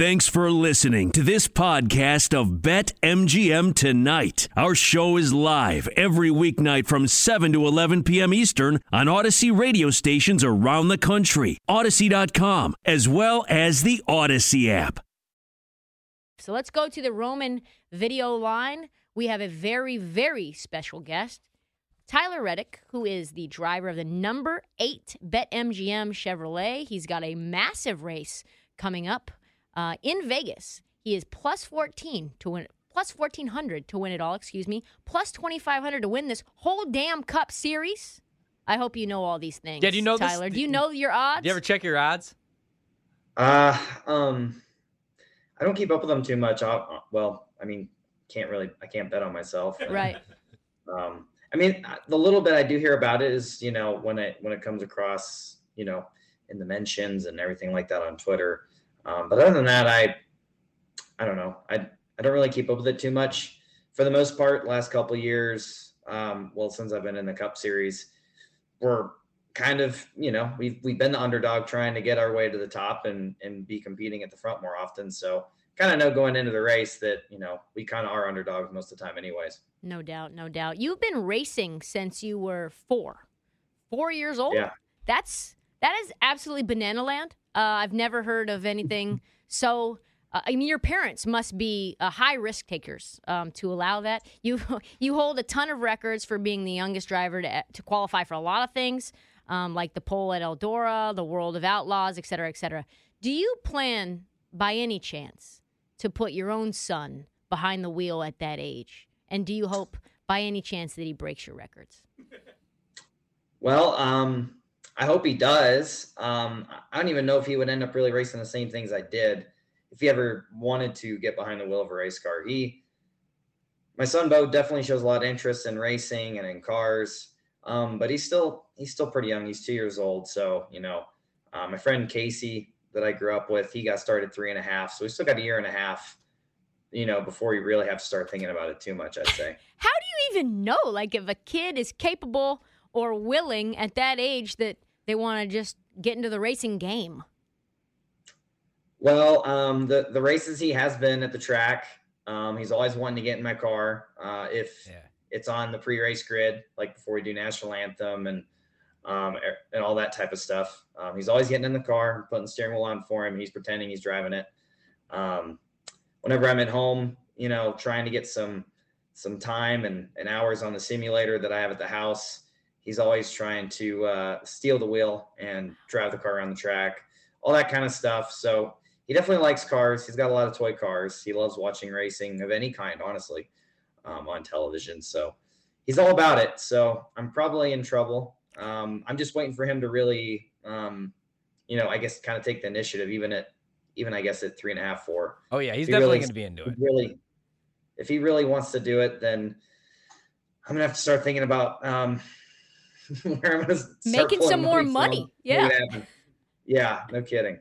Thanks for listening to this podcast of BetMGM Tonight. Our show is live every weeknight from 7 to 11 p.m. Eastern on Audacy radio stations around the country, Audacy.com, as well as the Audacy app. So let's go to the Roman video line. We have a very, very special guest, Tyler Reddick, who is the driver of the number eight BetMGM Chevrolet. He's got a massive race coming up uh, in Vegas. He is plus 14 to win, plus 1400 to win it all, excuse me, plus 2500 to win this whole damn Cup Series. I hope you know all these things. Yeah, do you know this- Tyler? Do you know your odds? Do you ever check your odds? Uh, um, I don't keep up with them too much. i well, I mean, can't really, I can't bet on myself. right. Um, I mean, the little bit I do hear about it is, you know, when it when it comes across, you know, in the mentions and everything like that on Twitter. Um, but other than that, I, I don't know. I I don't really keep up with it too much. For the most part, last couple years, um, well, since I've been in the Cup Series, we're kind of, you know, we've we've been the underdog trying to get our way to the top and and be competing at the front more often. So kind of know going into the race that you know we kind of are underdogs most of the time, anyways. No doubt, no doubt. You've been racing since you were four, four years old. Yeah. That's that is absolutely banana land. Uh, I've never heard of anything so. Uh, I mean, your parents must be uh, high risk takers um, to allow that. You you hold a ton of records for being the youngest driver to to qualify for a lot of things, um, like the pole at Eldora, the World of Outlaws, et cetera, et cetera. Do you plan, by any chance, to put your own son behind the wheel at that age? And do you hope, by any chance, that he breaks your records? Well, um, I hope he does. Um, I don't even know if he would end up really racing the same things I did if he ever wanted to get behind the wheel of a race car. He, my son Bo, definitely shows a lot of interest in racing and in cars. Um, but he's still he's still pretty young. He's two years old. So you know, uh, my friend Casey that I grew up with, he got started three and a half. So we still got a year and a half. You know, before you really have to start thinking about it too much, I'd say. How do you even know, like, if a kid is capable or willing at that age that they want to just get into the racing game? Well, um, the the races he has been at the track, um, he's always wanting to get in my car. Uh, if Yeah. it's on the pre-race grid, like before we do national anthem and um, and all that type of stuff, um, he's always getting in the car, putting the steering wheel on for him. He's pretending he's driving it. Um, whenever I'm at home, you know, trying to get some some time and, and hours on the simulator that I have at the house, he's always trying to uh, steal the wheel and drive the car around the track, all that kind of stuff. So he definitely likes cars. He's got a lot of toy cars. He loves watching racing of any kind, honestly, um, on television. So he's all about it. So I'm probably in trouble. Um, I'm just waiting for him to really, um, you know, I guess kind of take the initiative, even at, even I guess at tee and a half, four. Oh yeah, he's He definitely really- going to be into it. Really, if he really wants to do it, then I'm gonna have to start thinking about um, where I'm gonna Making some more money. Make Yeah. yeah, no kidding.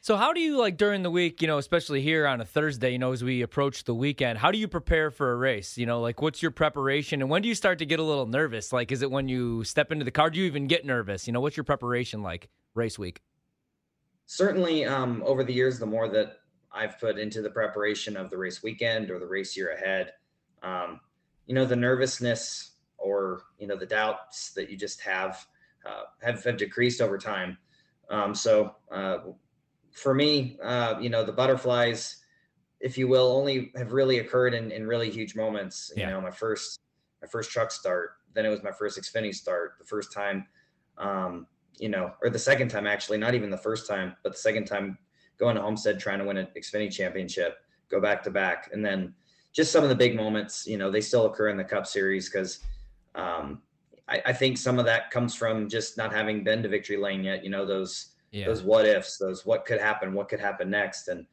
So how do you like during the week, you know, especially here on a Thursday, you know, as we approach the weekend, how do you prepare for a race? You know, like what's your preparation and when do you start to get a little nervous? Like is it when you step into the car? Do you even get nervous? You know, what's your preparation like race week? certainly um, over the years, the more that I've put into the preparation of the race weekend or the race year ahead, um, you know, the nervousness or you know the doubts that you just have uh, have, have decreased over time. Um, so uh, for me, uh, you know, the butterflies, if you will, only have really occurred in, in really huge moments. You Yeah. know, my first my first truck start, then it was my first Xfinity start, the first time um, you know, or the second time actually, not even the first time, but the second time going to Homestead trying to win an Xfinity championship, go back to back, and then just some of the big moments. You know, they still occur in the Cup Series because um, I, I, think some of that comes from just not having been to victory lane yet. You know, those yeah. those what ifs, those what could happen, what could happen next, and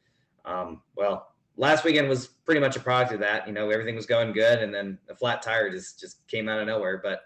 um, well, last weekend was pretty much a product of that. You know, everything was going good, and then a flat tire just just came out of nowhere. But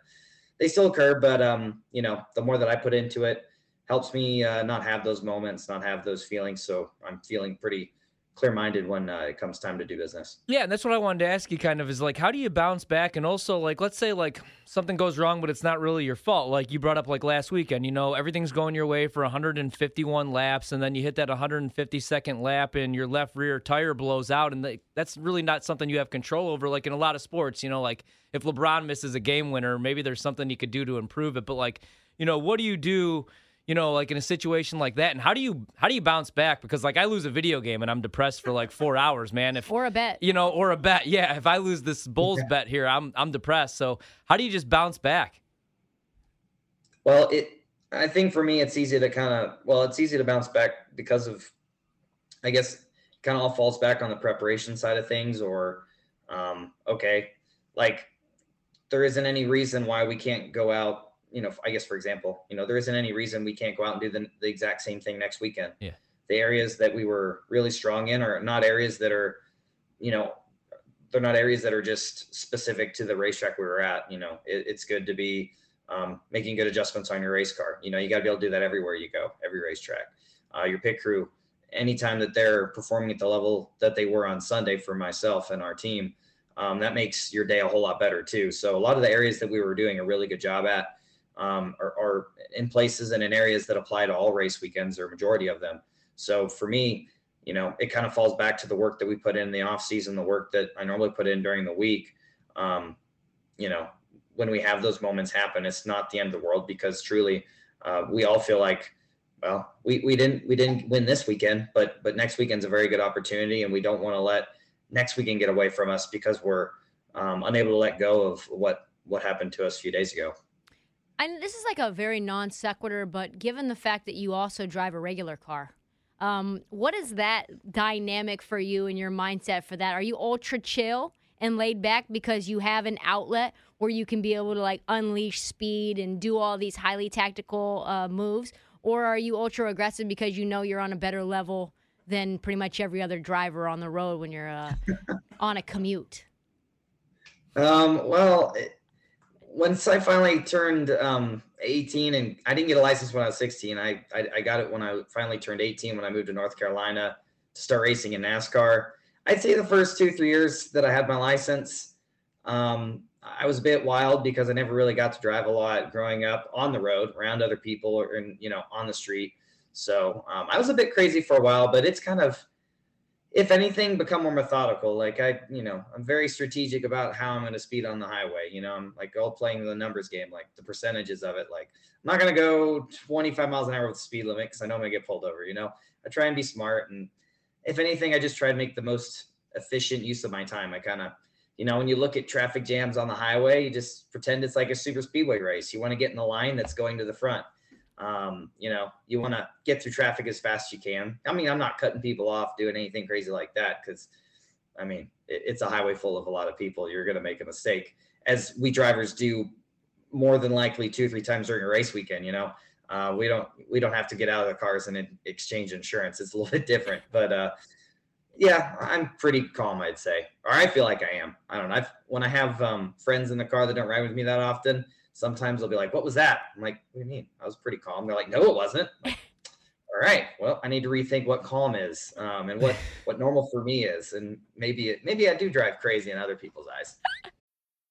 they still occur. But um, you know, the more that I put into it, helps me uh, not have those moments, not have those feelings. So I'm feeling pretty clear minded when uh, it comes time to do business. Yeah, and that's what I wanted to ask you kind of is like how do you bounce back and also like let's say like something goes wrong but it's not really your fault. Like you brought up like last weekend, you know, everything's going your way for 151 laps and then you hit that 152nd lap and your left rear tire blows out and the, that's really not something you have control over like in a lot of sports, you know, like if LeBron misses a game winner, maybe there's something you could do to improve it, but like, you know, what do you do you know, like in a situation like that? And how do you how do you bounce back? Because like I lose a video game and I'm depressed for like four hours, man. If or a bet, you know, or a bet, yeah. If I lose this Bulls yeah. bet here, I'm I'm depressed. So how do you just bounce back? Well, it I think for me it's easy to kind of well, it's easy to bounce back because of I guess kind of all falls back on the preparation side of things or um okay, like there isn't any reason why we can't go out you know, I guess for example, you know, there isn't any reason we can't go out and do the, the exact same thing next weekend. Yeah. The areas that we were really strong in are not areas that are, you know, they're not areas that are just specific to the racetrack we were at. You know, it, it's good to be um, making good adjustments on your race car. You know, you got to be able to do that everywhere you go, every racetrack. Uh, your pit crew, anytime that they're performing at the level that they were on Sunday for myself and our team, um, that makes your day a whole lot better too. So a lot of the areas that we were doing a really good job at um, are, are, in places and in areas that apply to all race weekends or majority of them. So for me, you know, it kind of falls back to the work that we put in the off season, the work that I normally put in during the week. Um, you know, when we have those moments happen, it's not the end of the world because truly, uh, we all feel like, well, we, we didn't we didn't win this weekend, but but next weekend's a very good opportunity, and we don't want to let next weekend get away from us because we're um, unable to let go of what what happened to us a few days ago. And this is like a very non sequitur, but given the fact that you also drive a regular car, um, what is that dynamic for you and your mindset for that? Are you ultra chill and laid back because you have an outlet where you can be able to like unleash speed and do all these highly tactical uh, moves? Or are you ultra aggressive because you know you're on a better level than pretty much every other driver on the road when you're uh, on a commute? Um, well, it- once I finally turned um, 18, and I didn't get a license when I was 16. I, I, I got it when I finally turned 18 when I moved to North Carolina to start racing in NASCAR. I'd say the first two three years that I had my license, um, I was a bit wild because I never really got to drive a lot growing up on the road around other people or in, you know on the street. So um, I was a bit crazy for a while, but it's kind of if anything, become more methodical. Like I, you know, I'm very strategic about how I'm going to speed on the highway. You know, I'm like all playing the numbers game, like the percentages of it. Like I'm not going to go 25 miles an hour with speed limit because I know I'm going to get pulled over. You know, I try and be smart, and if anything, I just try to make the most efficient use of my time. I kind of, you know, when you look at traffic jams on the highway, you just pretend it's like a super speedway race. You want to get in the line that's going to the front. Um, you know, you want to get through traffic as fast as you can. I mean, I'm not cutting people off doing anything crazy like that because, I mean, it, it's a highway full of a lot of people. You're going to make a mistake, as we drivers do more than likely two or three times during a race weekend. You know, uh, we don't we don't have to get out of the cars and exchange insurance. It's a little bit different, but uh, yeah, I'm pretty calm, I'd say, or I feel like I am. I don't know. I've, when I have um, friends in the car that don't ride with me that often sometimes they'll be like, "What was that?" I'm like, "What do you mean?" I was pretty calm. They're like, "No, it wasn't." Like, All right. Well, I need to rethink what calm is, um, and what what normal for me is, and maybe it, maybe I do drive crazy in other people's eyes.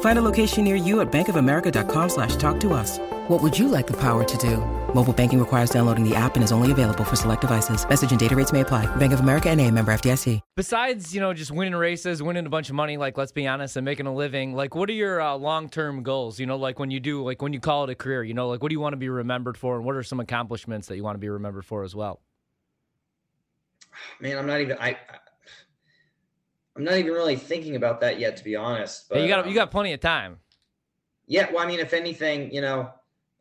Find a location near you at bankofamerica.com slash talk to us. What would you like the power to do? Mobile banking requires downloading the app and is only available for select devices. Message and data rates may apply. Bank of America and a member FDIC. Besides, you know, just winning races, winning a bunch of money, like let's be honest, and making a living, like what are your uh, long-term goals? You know, like when you do, like when you call it a career, you know, like what do you want to be remembered for, and what are some accomplishments that you want to be remembered for as well? Man, I'm not even I. I'm not even really thinking about that yet, to be honest. But you got um, you got plenty of time. Yeah, well, I mean, if anything, you know,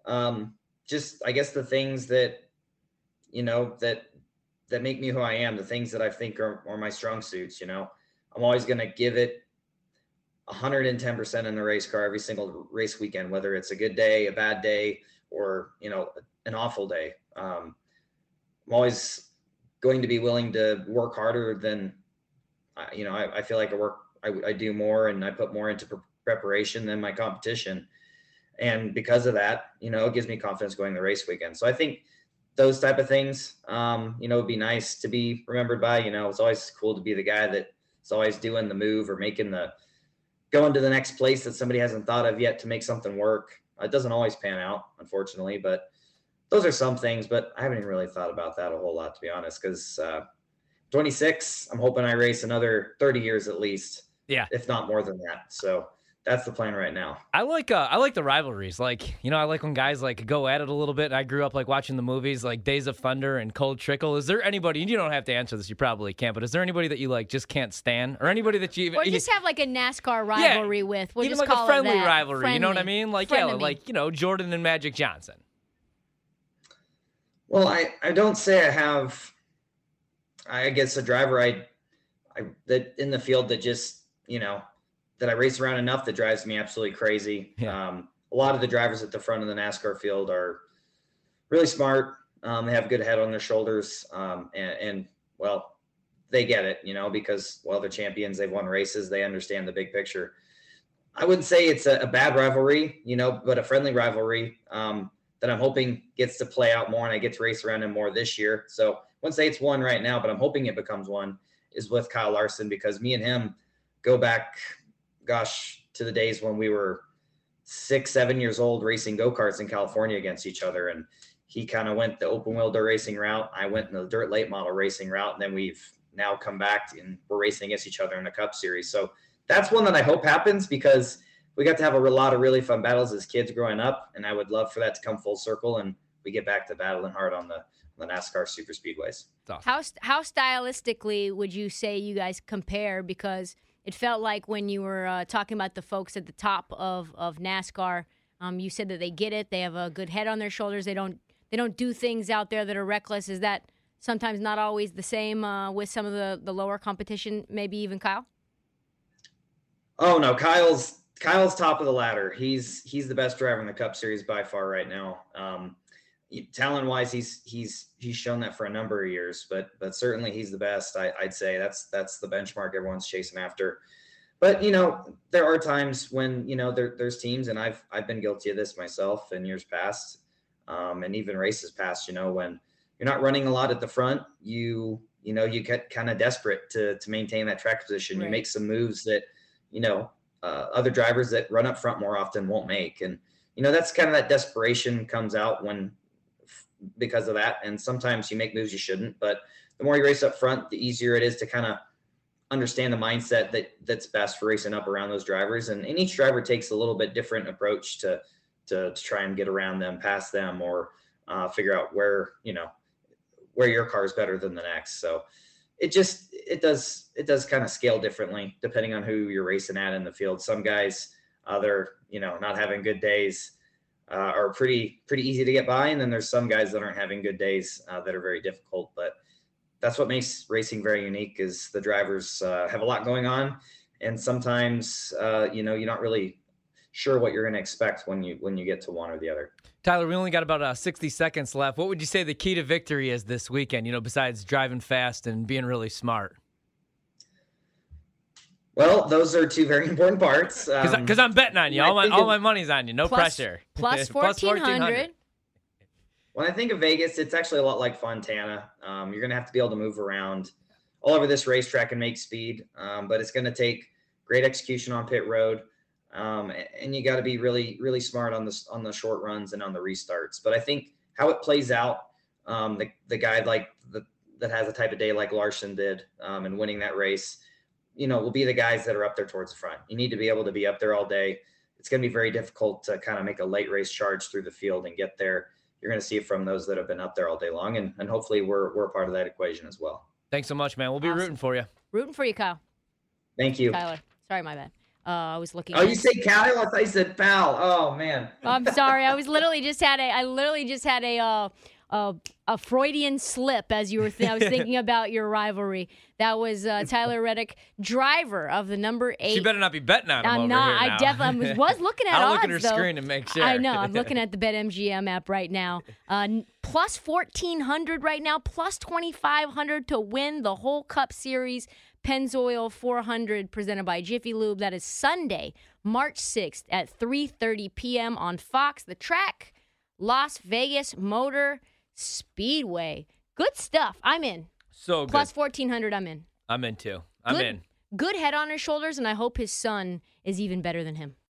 um, just I guess the things that, you know, that that make me who I am, the things that I think are, are my strong suits. You know, I'm always going to give it 110 percent in the race car every single race weekend, whether it's a good day, a bad day, or you know, an awful day. Um, I'm always going to be willing to work harder than, you know, I, I feel like I work, I, I do more and I put more into pre- preparation than my competition. And because of that, you know, it gives me confidence going the race weekend. So I think those type of things, um, you know, would be nice to be remembered by, you know, it's always cool to be the guy that is always doing the move or making the, going to the next place that somebody hasn't thought of yet to make something work. It doesn't always pan out, unfortunately, but those are some things, but I haven't really thought about that a whole lot, to be honest, because uh, 26, I'm hoping I race another 30 years at least, Yeah. if not more than that. So that's the plan right now. I like uh, I like the rivalries. Like you know, I like when guys like go at it a little bit. I grew up like watching the movies like Days of Thunder and Cole Trickle. Is there anybody? You don't have to answer this. You probably can't. But is there anybody that you like just can't stand, or anybody that you even Or just have like a NASCAR rivalry with. We'll even just like call a friendly it that. rivalry? You know what I mean? Like Frenemy. yeah, like you know Jordan and Magic Johnson. Well, I, I don't say I have, I guess a driver I, I that in the field that just you know that I race around enough that drives me absolutely crazy. Yeah. Um, a lot of the drivers at the front of the NASCAR field are really smart. Um, they have a good head on their shoulders, um, and, and well, they get it, you know, because well, they're champions. They've won races. They understand the big picture. I wouldn't say it's a, a bad rivalry, you know, but a friendly rivalry um, that I'm hoping gets to play out more, and I get to race around him more this year. So wouldn't say it's one right now, but I'm hoping it becomes one. Is with Kyle Larson because me and him go back, gosh, to the days when we were six, seven years old racing go karts in California against each other, and he kind of went the open wheel dirt racing route. I went in the dirt late model racing route, and then we've now come back and we're racing against each other in a Cup Series. So that's one that I hope happens because we got to have a lot of really fun battles as kids growing up, and I would love for that to come full circle and we get back to battling hard on the the NASCAR super speedways. Awesome. How how stylistically would you say you guys compare? Because it felt like when you were uh, talking about the folks at the top of of NASCAR, um, you said that they get it. They have a good head on their shoulders. They don't they don't do things out there that are reckless. Is that sometimes not always the same uh, with some of the the lower competition? Maybe even Kyle. Oh no, Kyle's Kyle's top of the ladder. He's he's the best driver in the Cup Series by far right now. Um, talent wise, he's he's he's shown that for a number of years, but but certainly he's the best. I, I'd say that's that's the benchmark everyone's chasing after. But you know, there are times when you know there, there's teams, and I've I've been guilty of this myself in years past, um, and even races past. You know, when you're not running a lot at the front, you you know you get kind of desperate to to maintain that track position. You make some moves that you know uh, other drivers that run up front more often won't make, and you know that's kind of that desperation comes out when because of that. And sometimes you make moves you shouldn't, but the more you race up front, the easier it is to kind of understand the mindset that that's best for racing up around those drivers. And, and each driver takes a little bit different approach to, to, to try and get around them, past them, or uh, figure out where, you know, where your car is better than the next. So it just, it does, it does kind of scale differently depending on who you're racing at in the field. Some guys, uh, you know, not having good days uh, are pretty pretty easy to get by, and then there's some guys that aren't having good days uh, that are very difficult. But that's what makes racing very unique is the drivers uh, have a lot going on, and sometimes uh, you know you're not really sure what you're going to expect when you when you get to one or the other. Tyler, we only got about uh, 60 seconds left. What would you say the key to victory is this weekend? You know, besides driving fast and being really smart. Well, those are two very important parts. Because Um, I'm betting on you. All my all my money's on you. No Plus- pressure. Plus Plus 1400. When I think of Vegas, it's actually a lot like Fontana. Um, you're going to have to be able to move around all over this racetrack and make speed, um, but it's going to take great execution on pit road, um, and you got to be really, really smart on the on the short runs and on the restarts. But I think how it plays out, um, the the guy like the that has a type of day like Larson did um, and winning that race, you know, will be the guys that are up there towards the front. You need to be able to be up there all day. It's going to be very difficult to kind of make a late race charge through the field and get there you're going to see it from those that have been up there all day long, and, and hopefully we're we're a part of that equation as well. Thanks so much, man. We'll be Awesome. rooting for you. Rooting for you, Kyle. Thank you. Tyler. Sorry, my bad. Uh, I was looking. Oh, at- you say Kyle? I thought you said pal. Oh man. I'm sorry. I was literally just had a. I literally just had a. Uh, a, a Freudian slip as you were. Th- I was thinking about your rivalry. That was uh, Tyler Reddick, driver of the number eight. She better not be betting on him I'm not. I definitely was, was looking at I'll odds look at her though. screen and make sure. I know. I'm looking at the BetMGM app right now. Uh, plus 1400 right now, plus 2500 to win the whole Cup Series. Pennzoil 400 presented by Jiffy Lube. That is Sunday, March 6th at 3:30 p.m. on Fox. The track, Las Vegas Motor Speedway. Good stuff. I'm in. so good. Plus 1400. I'm in. I'm in too. I'm good, in. Good head on his shoulders, and I hope his son is even better than him.